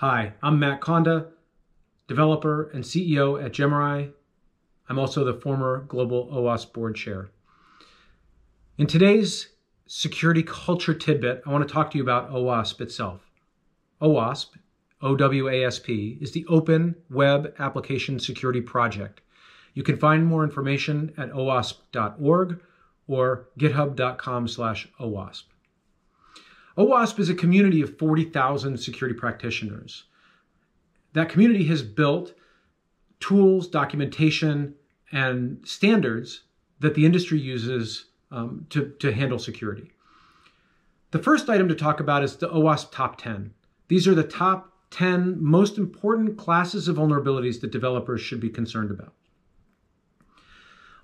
Hi, I'm Matt Konda, developer and CEO at Jemurai. I'm also the former Global OWASP board chair. In today's security culture tidbit, I want to talk to you about OWASP itself. OWASP, OWASP, is the Open Web Application Security Project. You can find more information at owasp.org or github.com slash OWASP. OWASP is a community of 40,000 security practitioners. That community has built tools, documentation, and standards that the industry uses um, to, to handle security. The first item to talk about is the OWASP Top 10. These are the top 10 most important classes of vulnerabilities that developers should be concerned about.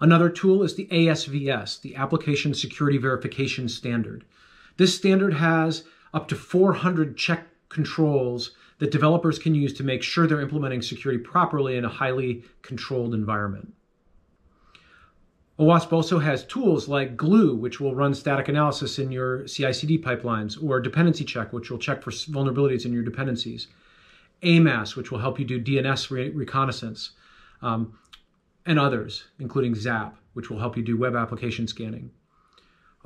Another tool is the ASVS, the Application Security Verification Standard. This standard has up to 400 check controls that developers can use to make sure they're implementing security properly in a highly controlled environment. OWASP also has tools like Glue, which will run static analysis in your CI CD pipelines, or Dependency Check, which will check for vulnerabilities in your dependencies. Amass, which will help you do DNS re- reconnaissance, um, and others, including ZAP, which will help you do web application scanning.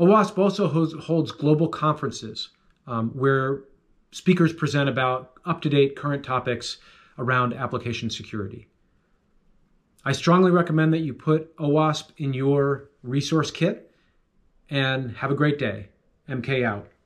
OWASP also holds, global conferences um, where speakers present about up to date current topics around application security. I strongly recommend that you put OWASP in your resource kit and have a great day. MK out.